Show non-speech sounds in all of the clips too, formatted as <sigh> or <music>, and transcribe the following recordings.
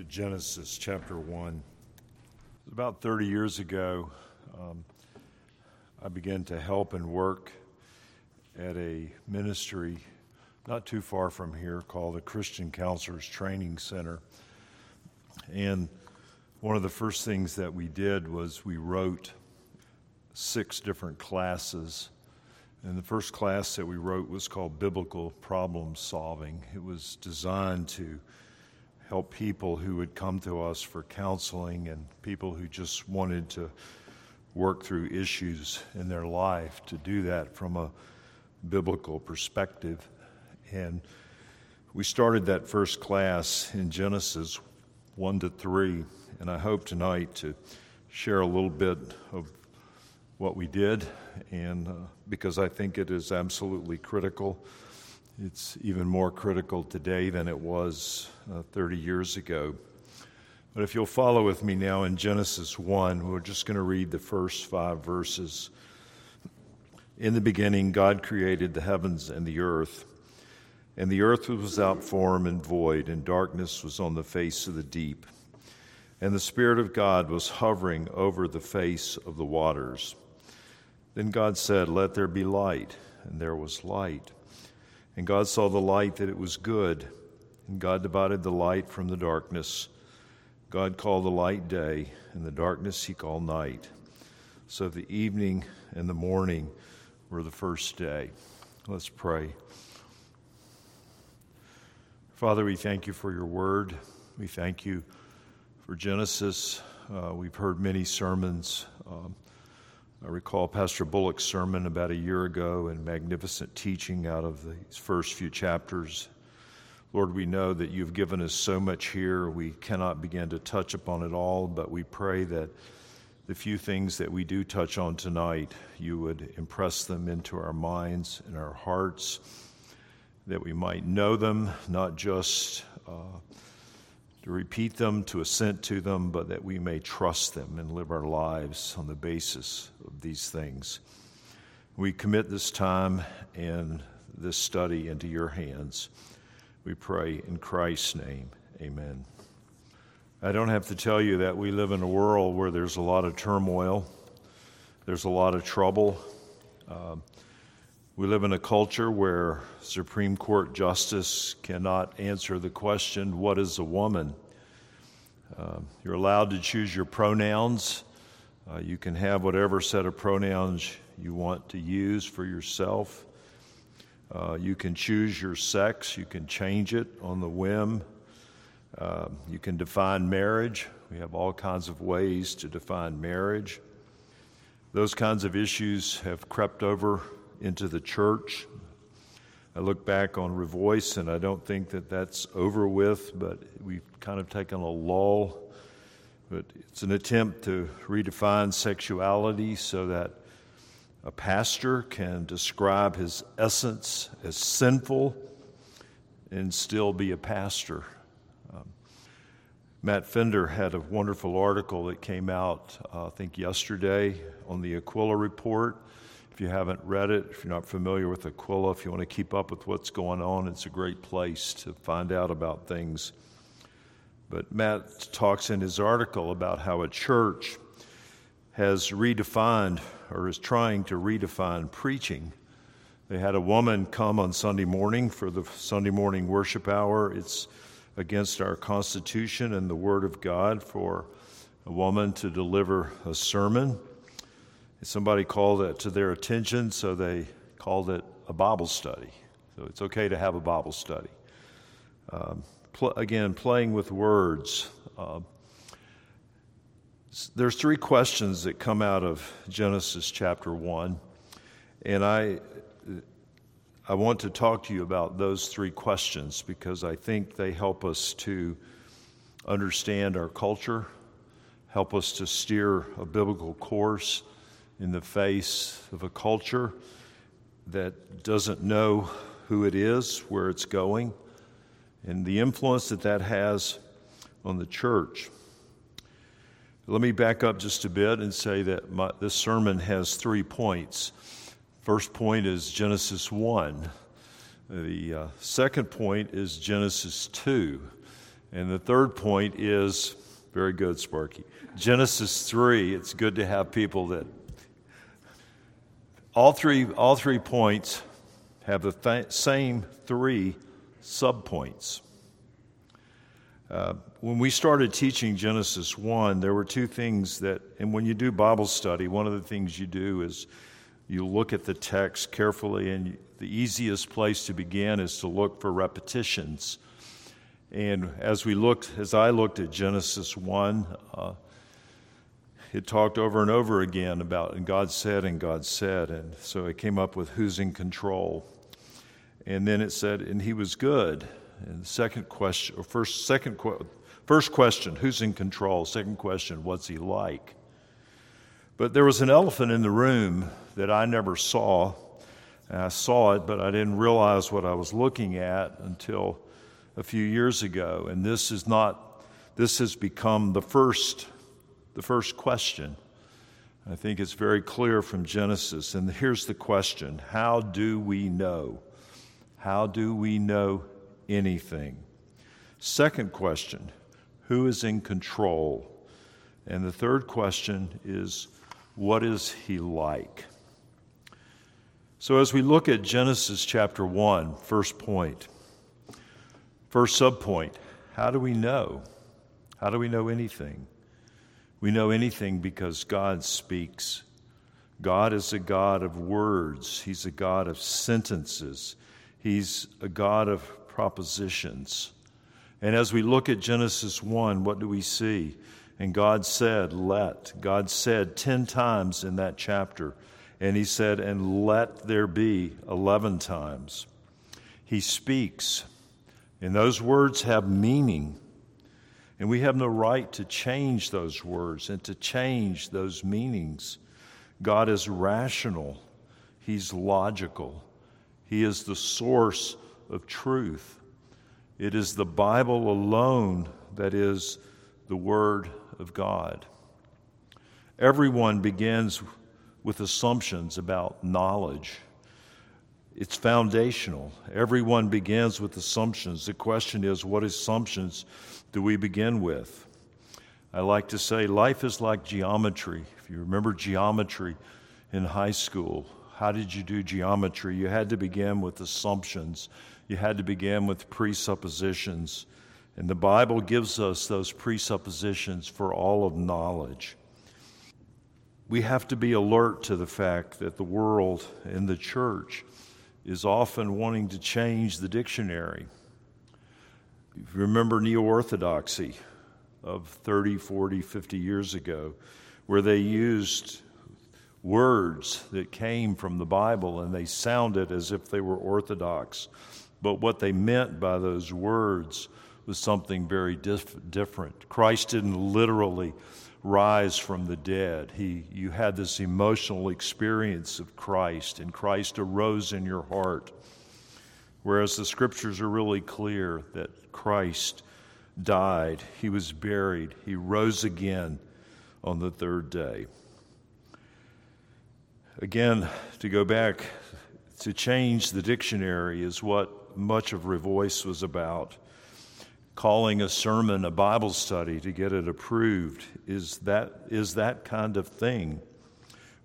to Genesis chapter 1. About 30 years ago, um, I began to help and work at a ministry not too far from here called the Christian Counselors Training Center. And one of the first things that we did was we wrote six different classes. And the first class that we wrote was called Biblical Problem Solving. It was designed to help people who would come to us for counseling and people who just wanted to work through issues in their life to do that from a biblical perspective. And we started that first class in Genesis 1 to 3, and I hope tonight to share a little bit of what we did, and uh, because I think it is absolutely critical it's even more critical today than it was uh, 30 years ago. But if you'll follow with me now in Genesis 1, we're just going to read the first five verses. In the beginning, God created the heavens and the earth. And the earth was without form and void, and darkness was on the face of the deep. And the Spirit of God was hovering over the face of the waters. Then God said, Let there be light. And there was light. And God saw the light that it was good, and God divided the light from the darkness. God called the light day, and the darkness he called night. So the evening and the morning were the first day. Let's pray. Father, we thank you for your word. We thank you for Genesis. Uh, we've heard many sermons. Um, I recall Pastor Bullock's sermon about a year ago and magnificent teaching out of these first few chapters. Lord, we know that you've given us so much here. We cannot begin to touch upon it all, but we pray that the few things that we do touch on tonight, you would impress them into our minds and our hearts, that we might know them, not just. Uh, to repeat them, to assent to them, but that we may trust them and live our lives on the basis of these things. We commit this time and this study into your hands. We pray in Christ's name. Amen. I don't have to tell you that we live in a world where there's a lot of turmoil, there's a lot of trouble. Uh, we live in a culture where Supreme Court justice cannot answer the question, What is a woman? Uh, you're allowed to choose your pronouns. Uh, you can have whatever set of pronouns you want to use for yourself. Uh, you can choose your sex, you can change it on the whim. Uh, you can define marriage. We have all kinds of ways to define marriage. Those kinds of issues have crept over into the church. I look back on Revoice and I don't think that that's over with, but we've kind of taken a lull. But it's an attempt to redefine sexuality so that a pastor can describe his essence as sinful and still be a pastor. Um, Matt Fender had a wonderful article that came out, uh, I think, yesterday on the Aquila Report if you haven't read it, if you're not familiar with Aquila, if you want to keep up with what's going on, it's a great place to find out about things. But Matt talks in his article about how a church has redefined or is trying to redefine preaching. They had a woman come on Sunday morning for the Sunday morning worship hour. It's against our Constitution and the Word of God for a woman to deliver a sermon. Somebody called it to their attention, so they called it a Bible study. So it's okay to have a Bible study. Um, pl- again, playing with words. Uh, there's three questions that come out of Genesis chapter 1, and I, I want to talk to you about those three questions because I think they help us to understand our culture, help us to steer a biblical course in the face of a culture that doesn't know who it is, where it's going, and the influence that that has on the church. Let me back up just a bit and say that my, this sermon has three points. First point is Genesis 1. The uh, second point is Genesis 2. And the third point is very good, Sparky. Genesis 3, it's good to have people that all three, all three points have the th- same three subpoints. Uh, when we started teaching Genesis 1, there were two things that, and when you do Bible study, one of the things you do is you look at the text carefully, and the easiest place to begin is to look for repetitions. And as we looked, as I looked at Genesis 1, uh, it talked over and over again about and God said and God said. And so it came up with who's in control. And then it said, and he was good. And second question, or first, second, first question, who's in control? Second question, what's he like? But there was an elephant in the room that I never saw. And I saw it, but I didn't realize what I was looking at until a few years ago. And this is not, this has become the first, the first question. I think it's very clear from Genesis. And here's the question How do we know? How do we know anything? Second question Who is in control? And the third question is what is he like? So, as we look at Genesis chapter 1, first point, first subpoint, how do we know? How do we know anything? We know anything because God speaks. God is a God of words, He's a God of sentences, He's a God of propositions. And as we look at Genesis 1, what do we see? And God said, Let. God said 10 times in that chapter. And He said, And let there be 11 times. He speaks. And those words have meaning. And we have no right to change those words and to change those meanings. God is rational, He's logical, He is the source of truth. It is the Bible alone that is the Word of God. Everyone begins with assumptions about knowledge. It's foundational. Everyone begins with assumptions. The question is, what assumptions do we begin with? I like to say life is like geometry. If you remember geometry in high school, how did you do geometry? You had to begin with assumptions, you had to begin with presuppositions. And the Bible gives us those presuppositions for all of knowledge. We have to be alert to the fact that the world and the church is often wanting to change the dictionary. Remember neo orthodoxy of 30, 40, 50 years ago, where they used words that came from the Bible and they sounded as if they were orthodox. But what they meant by those words was something very dif- different. Christ didn't literally rise from the dead. He, you had this emotional experience of Christ, and Christ arose in your heart. Whereas the scriptures are really clear that Christ died, he was buried, he rose again on the third day. Again, to go back, to change the dictionary is what much of Revoice was about calling a sermon a Bible study to get it approved is that, is that kind of thing.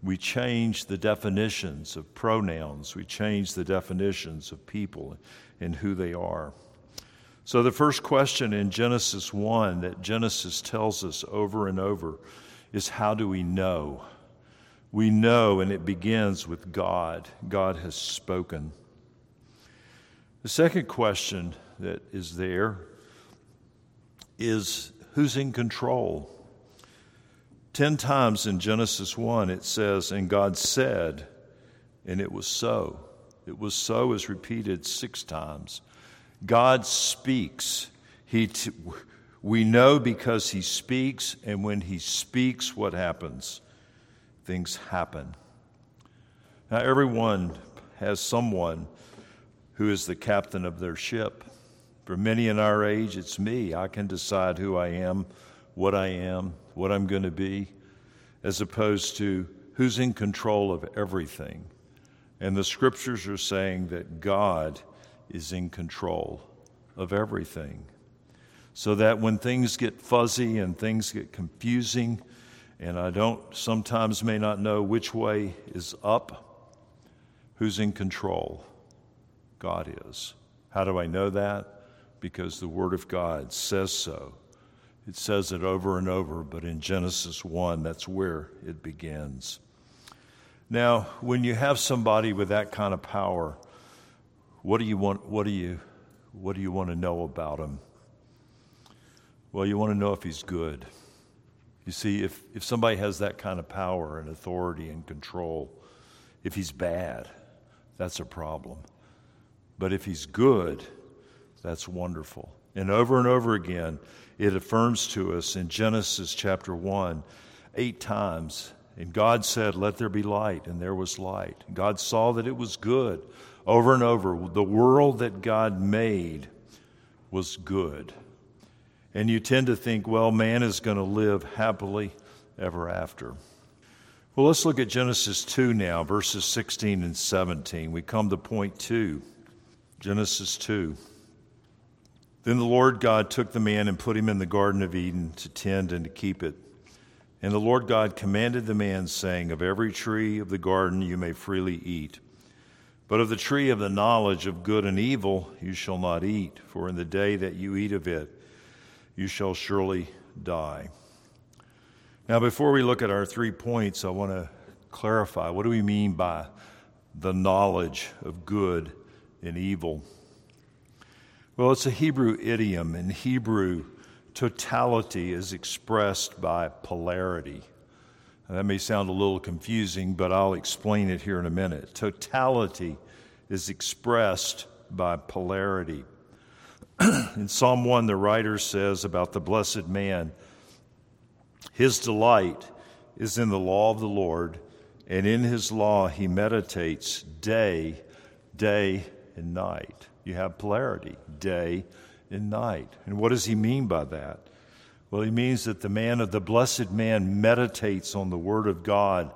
We change the definitions of pronouns, we change the definitions of people and who they are. So, the first question in Genesis 1 that Genesis tells us over and over is how do we know? We know, and it begins with God. God has spoken. The second question that is there is who's in control. Ten times in Genesis 1, it says, And God said, and it was so. It was so is repeated six times. God speaks. He t- we know because He speaks, and when He speaks, what happens? Things happen. Now, everyone has someone who is the captain of their ship. For many in our age, it's me. I can decide who I am, what I am, what I'm going to be, as opposed to who's in control of everything. And the scriptures are saying that God is in control of everything. so that when things get fuzzy and things get confusing, and I don't sometimes may not know which way is up, who's in control? God is. How do I know that? Because the Word of God says so. It says it over and over, but in Genesis 1, that's where it begins. Now, when you have somebody with that kind of power, what do you want, what do you, what do you want to know about him? Well, you want to know if he's good. You see, if, if somebody has that kind of power and authority and control, if he's bad, that's a problem. But if he's good, that's wonderful. And over and over again, it affirms to us in Genesis chapter 1, eight times. And God said, Let there be light, and there was light. God saw that it was good. Over and over, the world that God made was good. And you tend to think, well, man is going to live happily ever after. Well, let's look at Genesis 2 now, verses 16 and 17. We come to point 2. Genesis 2. Then the Lord God took the man and put him in the Garden of Eden to tend and to keep it. And the Lord God commanded the man, saying, Of every tree of the garden you may freely eat. But of the tree of the knowledge of good and evil you shall not eat, for in the day that you eat of it, you shall surely die. Now, before we look at our three points, I want to clarify what do we mean by the knowledge of good and evil? Well, it's a Hebrew idiom. In Hebrew, totality is expressed by polarity. Now, that may sound a little confusing, but I'll explain it here in a minute. Totality is expressed by polarity. <clears throat> in Psalm 1, the writer says about the blessed man, His delight is in the law of the Lord, and in his law he meditates day, day, and night. You have polarity, day and night. And what does he mean by that? Well, he means that the man of the blessed man meditates on the Word of God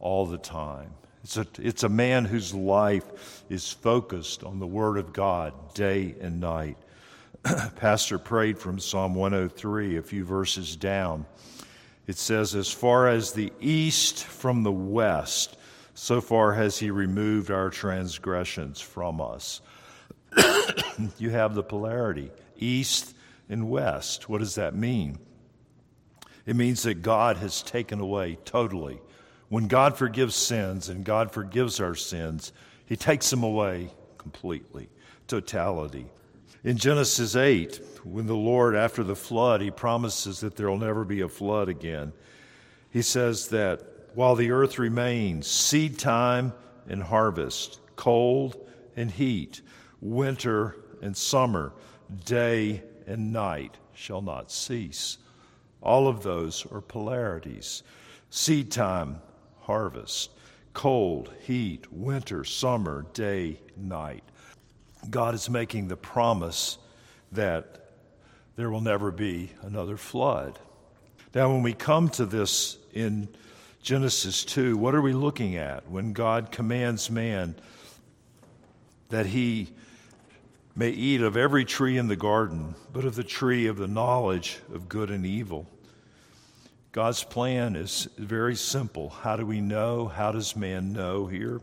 all the time. It's a, it's a man whose life is focused on the Word of God day and night. <clears throat> Pastor prayed from Psalm 103, a few verses down. It says, As far as the east from the west, so far has he removed our transgressions from us. You have the polarity, east and west. What does that mean? It means that God has taken away totally when God forgives sins and God forgives our sins, He takes them away completely, totality. In Genesis 8, when the Lord, after the flood, He promises that there will never be a flood again, He says that while the earth remains, seed time and harvest, cold and heat, winter and summer, day and night shall not cease. All of those are polarities. Seed time harvest, cold, heat, winter, summer, day, night. God is making the promise that there will never be another flood. Now, when we come to this in Genesis 2, what are we looking at when God commands man that he may eat of every tree in the garden, but of the tree of the knowledge of good and evil? God's plan is very simple. How do we know? How does man know here?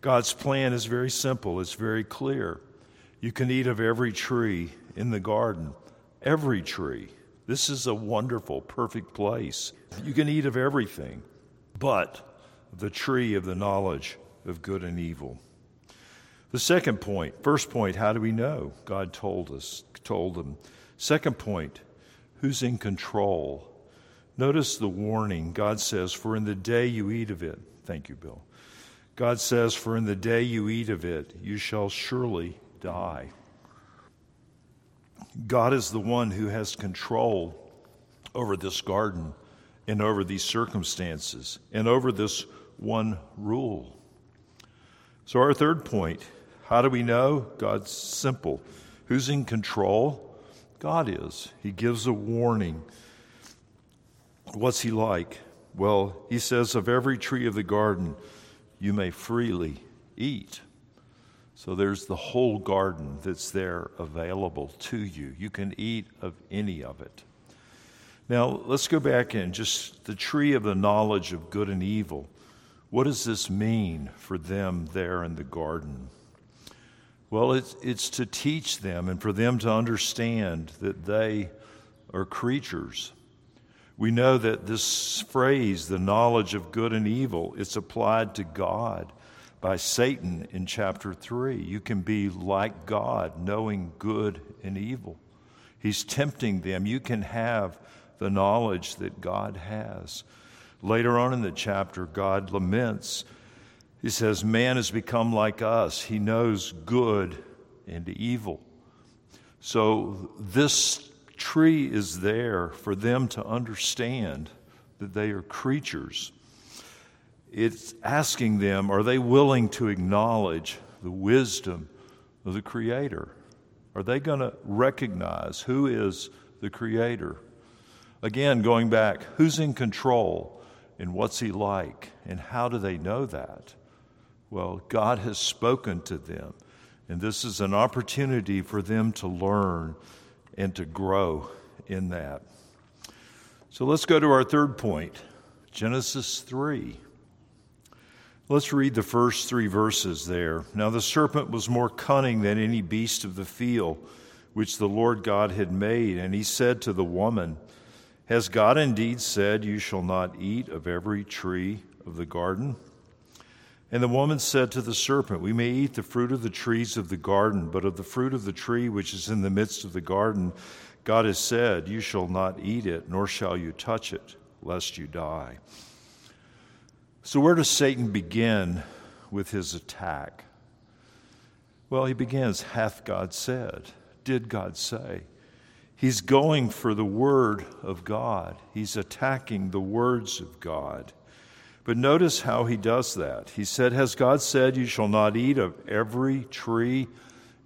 God's plan is very simple, it's very clear. You can eat of every tree in the garden, every tree. This is a wonderful, perfect place. You can eat of everything, but the tree of the knowledge of good and evil. The second point, first point, how do we know? God told us, told them. Second point, who's in control? Notice the warning. God says, For in the day you eat of it, thank you, Bill. God says, For in the day you eat of it, you shall surely die. God is the one who has control over this garden and over these circumstances and over this one rule. So, our third point how do we know? God's simple. Who's in control? God is. He gives a warning. What's he like? Well, he says, Of every tree of the garden you may freely eat. So there's the whole garden that's there available to you. You can eat of any of it. Now, let's go back in just the tree of the knowledge of good and evil. What does this mean for them there in the garden? Well, it's, it's to teach them and for them to understand that they are creatures. We know that this phrase, the knowledge of good and evil, it's applied to God by Satan in chapter 3. You can be like God, knowing good and evil. He's tempting them. You can have the knowledge that God has. Later on in the chapter, God laments. He says, Man has become like us. He knows good and evil. So, this tree is there for them to understand that they are creatures it's asking them are they willing to acknowledge the wisdom of the Creator? Are they going to recognize who is the Creator? Again, going back, who's in control and what's He like and how do they know that? Well, God has spoken to them, and this is an opportunity for them to learn and to grow in that. So let's go to our third point Genesis 3. Let's read the first three verses there. Now the serpent was more cunning than any beast of the field which the Lord God had made. And he said to the woman, Has God indeed said, You shall not eat of every tree of the garden? And the woman said to the serpent, We may eat the fruit of the trees of the garden, but of the fruit of the tree which is in the midst of the garden, God has said, You shall not eat it, nor shall you touch it, lest you die. So, where does Satan begin with his attack? Well, he begins, Hath God said? Did God say? He's going for the word of God, he's attacking the words of God. But notice how he does that. He said, Has God said, You shall not eat of every tree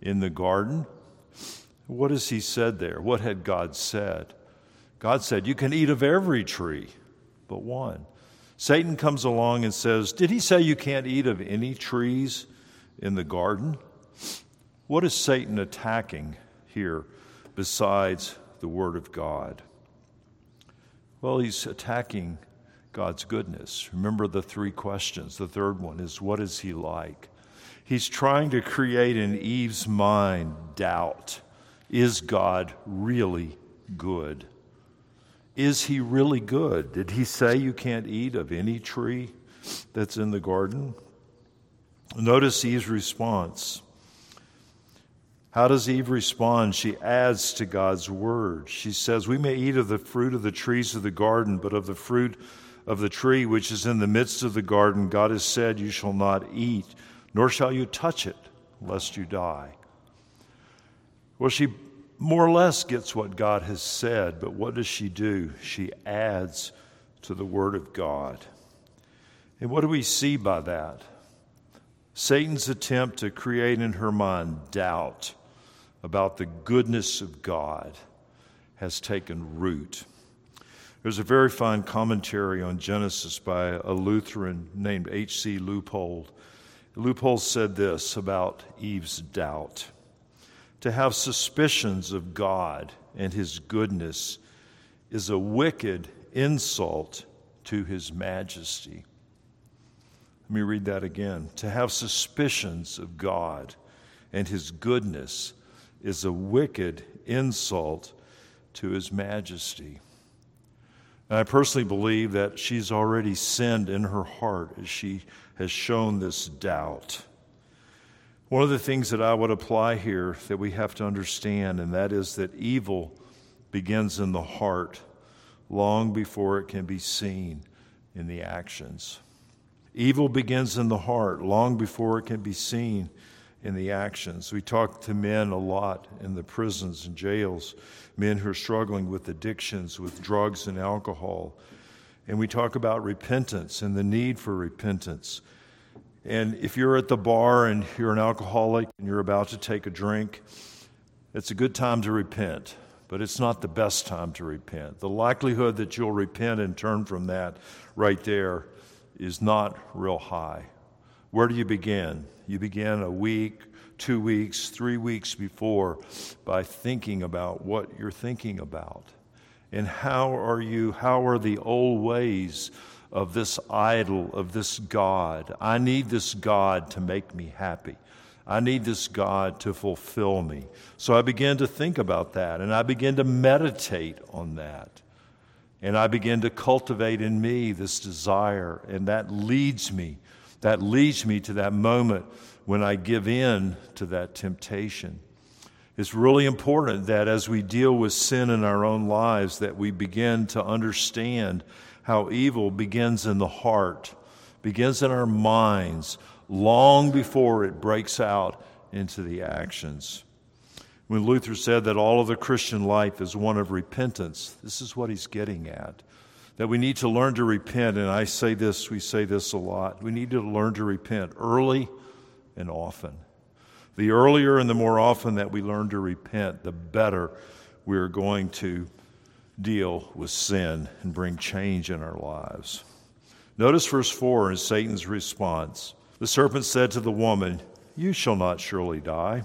in the garden? What has he said there? What had God said? God said, You can eat of every tree but one. Satan comes along and says, Did he say you can't eat of any trees in the garden? What is Satan attacking here besides the Word of God? Well, he's attacking God's goodness. Remember the three questions. The third one is, What is he like? He's trying to create in Eve's mind doubt. Is God really good? Is he really good? Did he say you can't eat of any tree that's in the garden? Notice Eve's response. How does Eve respond? She adds to God's word. She says, We may eat of the fruit of the trees of the garden, but of the fruit of the tree which is in the midst of the garden, God has said, You shall not eat, nor shall you touch it, lest you die. Well, she more or less gets what God has said, but what does she do? She adds to the Word of God. And what do we see by that? Satan's attempt to create in her mind doubt about the goodness of God has taken root. There's a very fine commentary on Genesis by a Lutheran named H.C. Leupold. Leupold said this about Eve's doubt to have suspicions of God and his goodness is a wicked insult to his majesty. Let me read that again. To have suspicions of God and his goodness is a wicked insult to his majesty. And I personally believe that she's already sinned in her heart as she has shown this doubt. One of the things that I would apply here that we have to understand, and that is that evil begins in the heart long before it can be seen in the actions. Evil begins in the heart long before it can be seen in the actions. We talk to men a lot in the prisons and jails, men who are struggling with addictions, with drugs and alcohol. And we talk about repentance and the need for repentance. And if you're at the bar and you're an alcoholic and you're about to take a drink, it's a good time to repent, but it's not the best time to repent. The likelihood that you'll repent and turn from that right there is not real high. Where do you begin? You begin a week, two weeks, three weeks before by thinking about what you're thinking about. And how are you, how are the old ways of this idol, of this God? I need this God to make me happy. I need this God to fulfill me. So I began to think about that and I began to meditate on that. And I began to cultivate in me this desire, and that leads me. That leads me to that moment when I give in to that temptation. It's really important that as we deal with sin in our own lives that we begin to understand how evil begins in the heart, begins in our minds long before it breaks out into the actions. When Luther said that all of the Christian life is one of repentance, this is what he's getting at. That we need to learn to repent, and I say this, we say this a lot. We need to learn to repent early and often. The earlier and the more often that we learn to repent, the better we're going to deal with sin and bring change in our lives. Notice verse 4 in Satan's response. The serpent said to the woman, You shall not surely die.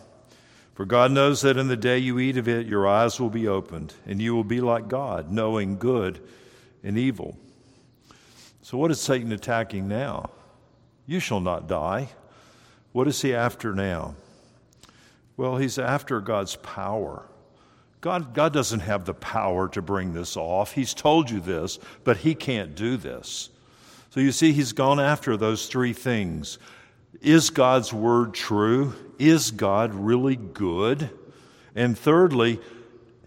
For God knows that in the day you eat of it, your eyes will be opened, and you will be like God, knowing good and evil. So, what is Satan attacking now? You shall not die. What is he after now? Well, he's after God's power. God, God doesn't have the power to bring this off. He's told you this, but he can't do this. So you see, he's gone after those three things. Is God's word true? Is God really good? And thirdly,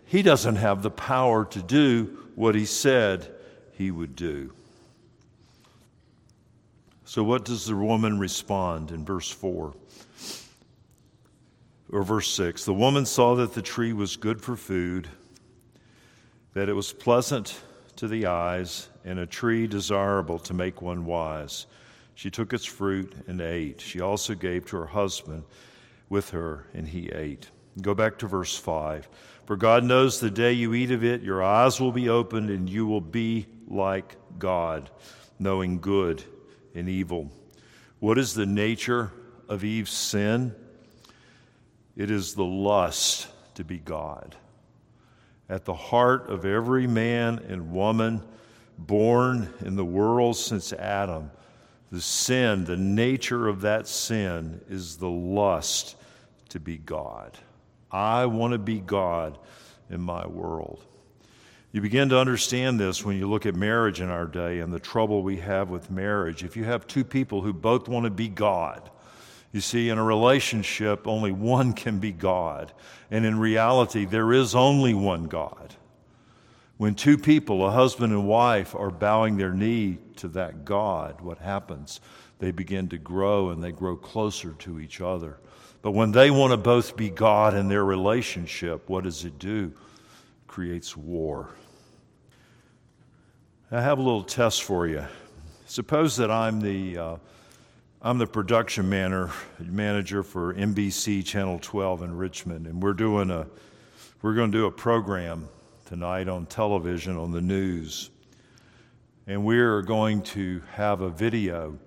he doesn't have the power to do what he said he would do. So, what does the woman respond in verse 4? Or verse 6 The woman saw that the tree was good for food, that it was pleasant to the eyes, and a tree desirable to make one wise. She took its fruit and ate. She also gave to her husband with her, and he ate. Go back to verse 5. For God knows the day you eat of it, your eyes will be opened, and you will be like God, knowing good and evil. What is the nature of Eve's sin? It is the lust to be God. At the heart of every man and woman born in the world since Adam, the sin, the nature of that sin is the lust to be God. I want to be God in my world. You begin to understand this when you look at marriage in our day and the trouble we have with marriage. If you have two people who both want to be God, you see, in a relationship, only one can be God. And in reality, there is only one God. When two people, a husband and wife, are bowing their knee to that God, what happens? They begin to grow and they grow closer to each other. But when they want to both be God in their relationship, what does it do? It creates war. I have a little test for you. Suppose that I'm the, uh, I'm the production manager, manager for NBC Channel 12 in Richmond, and we're doing a, we're going to do a program tonight on television on the news, and we're going to have a video.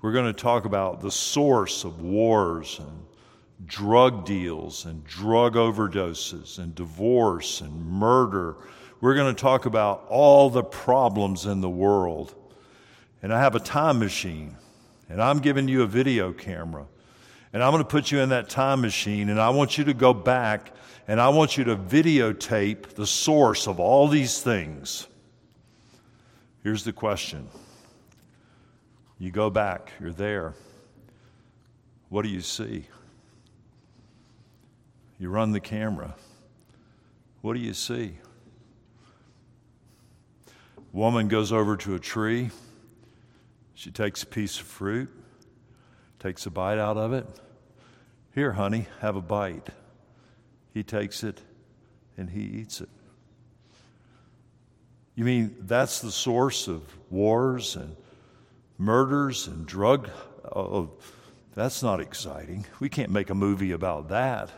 We're going to talk about the source of wars and drug deals and drug overdoses and divorce and murder we're going to talk about all the problems in the world. And I have a time machine, and I'm giving you a video camera. And I'm going to put you in that time machine, and I want you to go back and I want you to videotape the source of all these things. Here's the question You go back, you're there. What do you see? You run the camera. What do you see? Woman goes over to a tree. She takes a piece of fruit, takes a bite out of it. Here, honey, have a bite. He takes it and he eats it. You mean that's the source of wars and murders and drug? Oh, that's not exciting. We can't make a movie about that.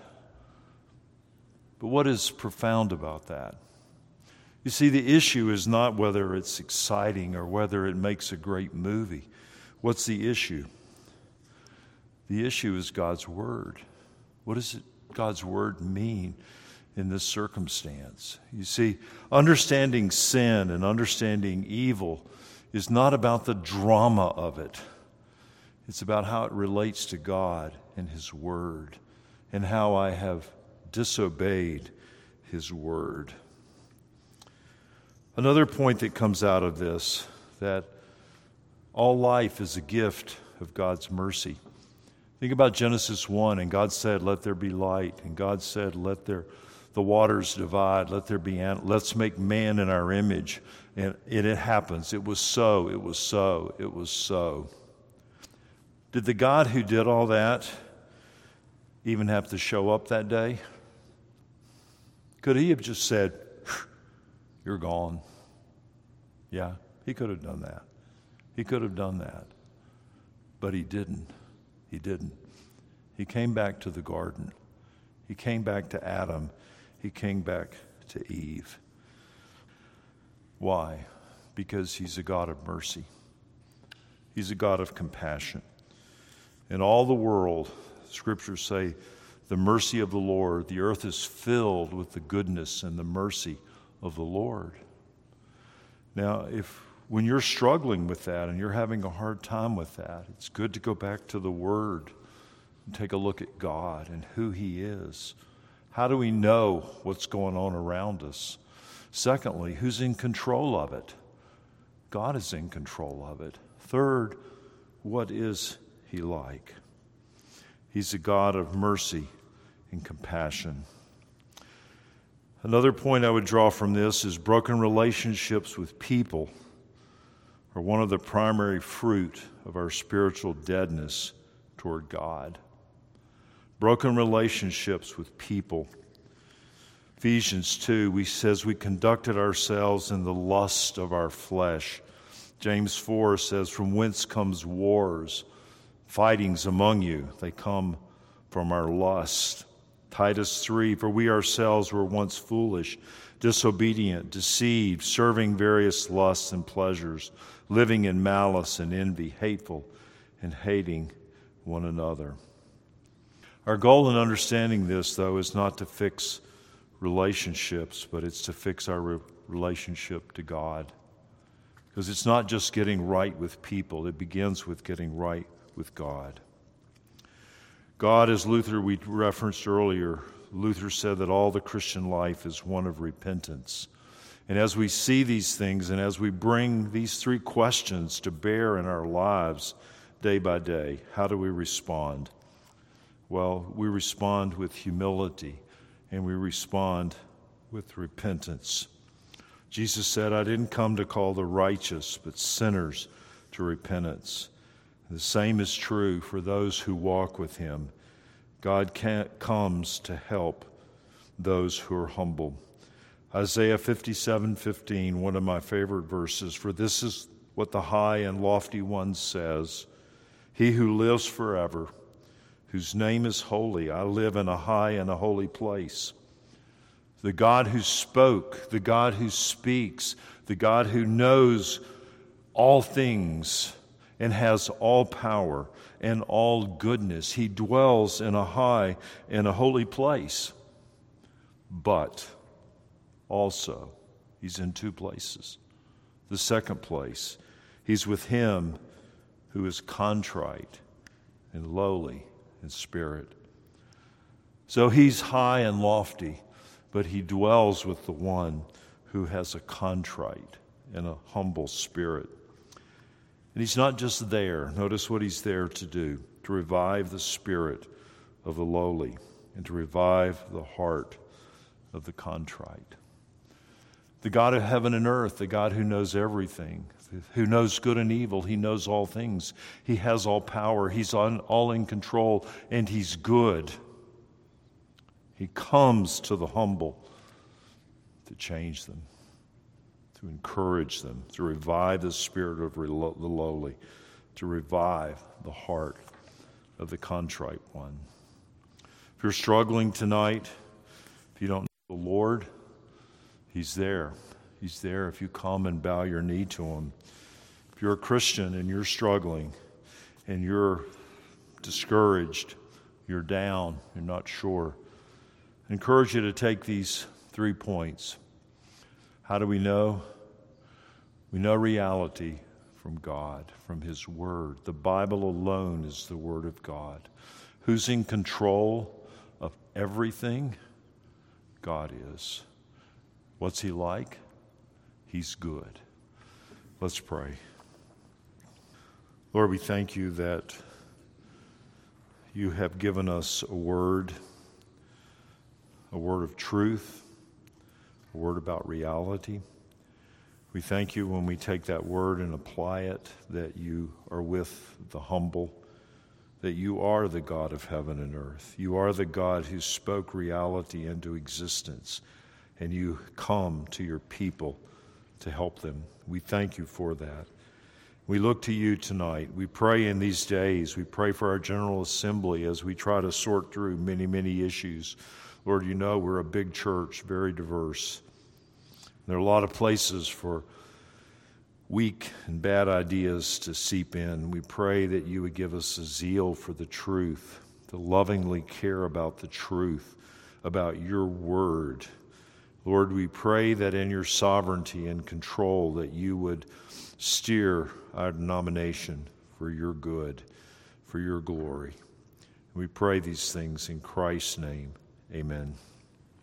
But what is profound about that? You see, the issue is not whether it's exciting or whether it makes a great movie. What's the issue? The issue is God's Word. What does it, God's word mean in this circumstance? You see, understanding sin and understanding evil is not about the drama of it, it's about how it relates to God and His word and how I have disobeyed His word. Another point that comes out of this that all life is a gift of God's mercy. Think about Genesis 1, and God said, Let there be light. And God said, Let there the waters divide, let there be let's make man in our image. And it, it happens. It was so, it was so, it was so. Did the God who did all that even have to show up that day? Could he have just said, You're gone? Yeah, he could have done that. He could have done that. But he didn't. He didn't. He came back to the garden. He came back to Adam. He came back to Eve. Why? Because he's a God of mercy. He's a God of compassion. In all the world, scriptures say, the mercy of the Lord, the earth is filled with the goodness and the mercy of the Lord. Now, if when you're struggling with that and you're having a hard time with that, it's good to go back to the Word and take a look at God and who He is. How do we know what's going on around us? Secondly, who's in control of it? God is in control of it. Third, what is He like? He's a God of mercy and compassion. Another point I would draw from this is broken relationships with people are one of the primary fruit of our spiritual deadness toward God. Broken relationships with people. Ephesians 2, we says we conducted ourselves in the lust of our flesh. James 4 says, From whence comes wars, fightings among you? They come from our lust. Titus 3, for we ourselves were once foolish, disobedient, deceived, serving various lusts and pleasures living in malice and envy, hateful and hating one another. Our goal in understanding this, though, is not to fix relationships, but it's to fix our re- relationship to God. Because it's not just getting right with people, it begins with getting right with God. God, as Luther we referenced earlier, Luther said that all the Christian life is one of repentance. And as we see these things and as we bring these three questions to bear in our lives day by day, how do we respond? Well, we respond with humility and we respond with repentance. Jesus said, I didn't come to call the righteous, but sinners to repentance. The same is true for those who walk with him. God comes to help those who are humble. Isaiah 57 15, one of my favorite verses, for this is what the high and lofty one says He who lives forever, whose name is holy, I live in a high and a holy place. The God who spoke, the God who speaks, the God who knows all things and has all power and all goodness. He dwells in a high and a holy place. But, also. He's in two places. The second place, he's with him who is contrite and lowly in spirit. So he's high and lofty, but he dwells with the one who has a contrite and a humble spirit. And he's not just there. Notice what he's there to do to revive the spirit of the lowly and to revive the heart of the contrite the God of heaven and earth, the God who knows everything, who knows good and evil. He knows all things. He has all power. He's on, all in control, and He's good. He comes to the humble to change them, to encourage them, to revive the spirit of the lowly, to revive the heart of the contrite one. If you're struggling tonight, if you don't know the Lord, He's there. He's there if you come and bow your knee to Him. If you're a Christian and you're struggling and you're discouraged, you're down, you're not sure. I encourage you to take these three points. How do we know? We know reality from God, from His Word. The Bible alone is the Word of God. Who's in control of everything? God is. What's He like? He's good. Let's pray. Lord, we thank you that you have given us a word, a word of truth, a word about reality. We thank you when we take that word and apply it that you are with the humble, that you are the God of heaven and earth. You are the God who spoke reality into existence, and you come to your people to help them. We thank you for that. We look to you tonight. We pray in these days. We pray for our General Assembly as we try to sort through many, many issues. Lord, you know we're a big church, very diverse. There are a lot of places for weak and bad ideas to seep in. We pray that you would give us a zeal for the truth, to lovingly care about the truth, about your word. Lord, we pray that in your sovereignty and control that you would steer our denomination for your good, for your glory. We pray these things in Christ's name. Amen.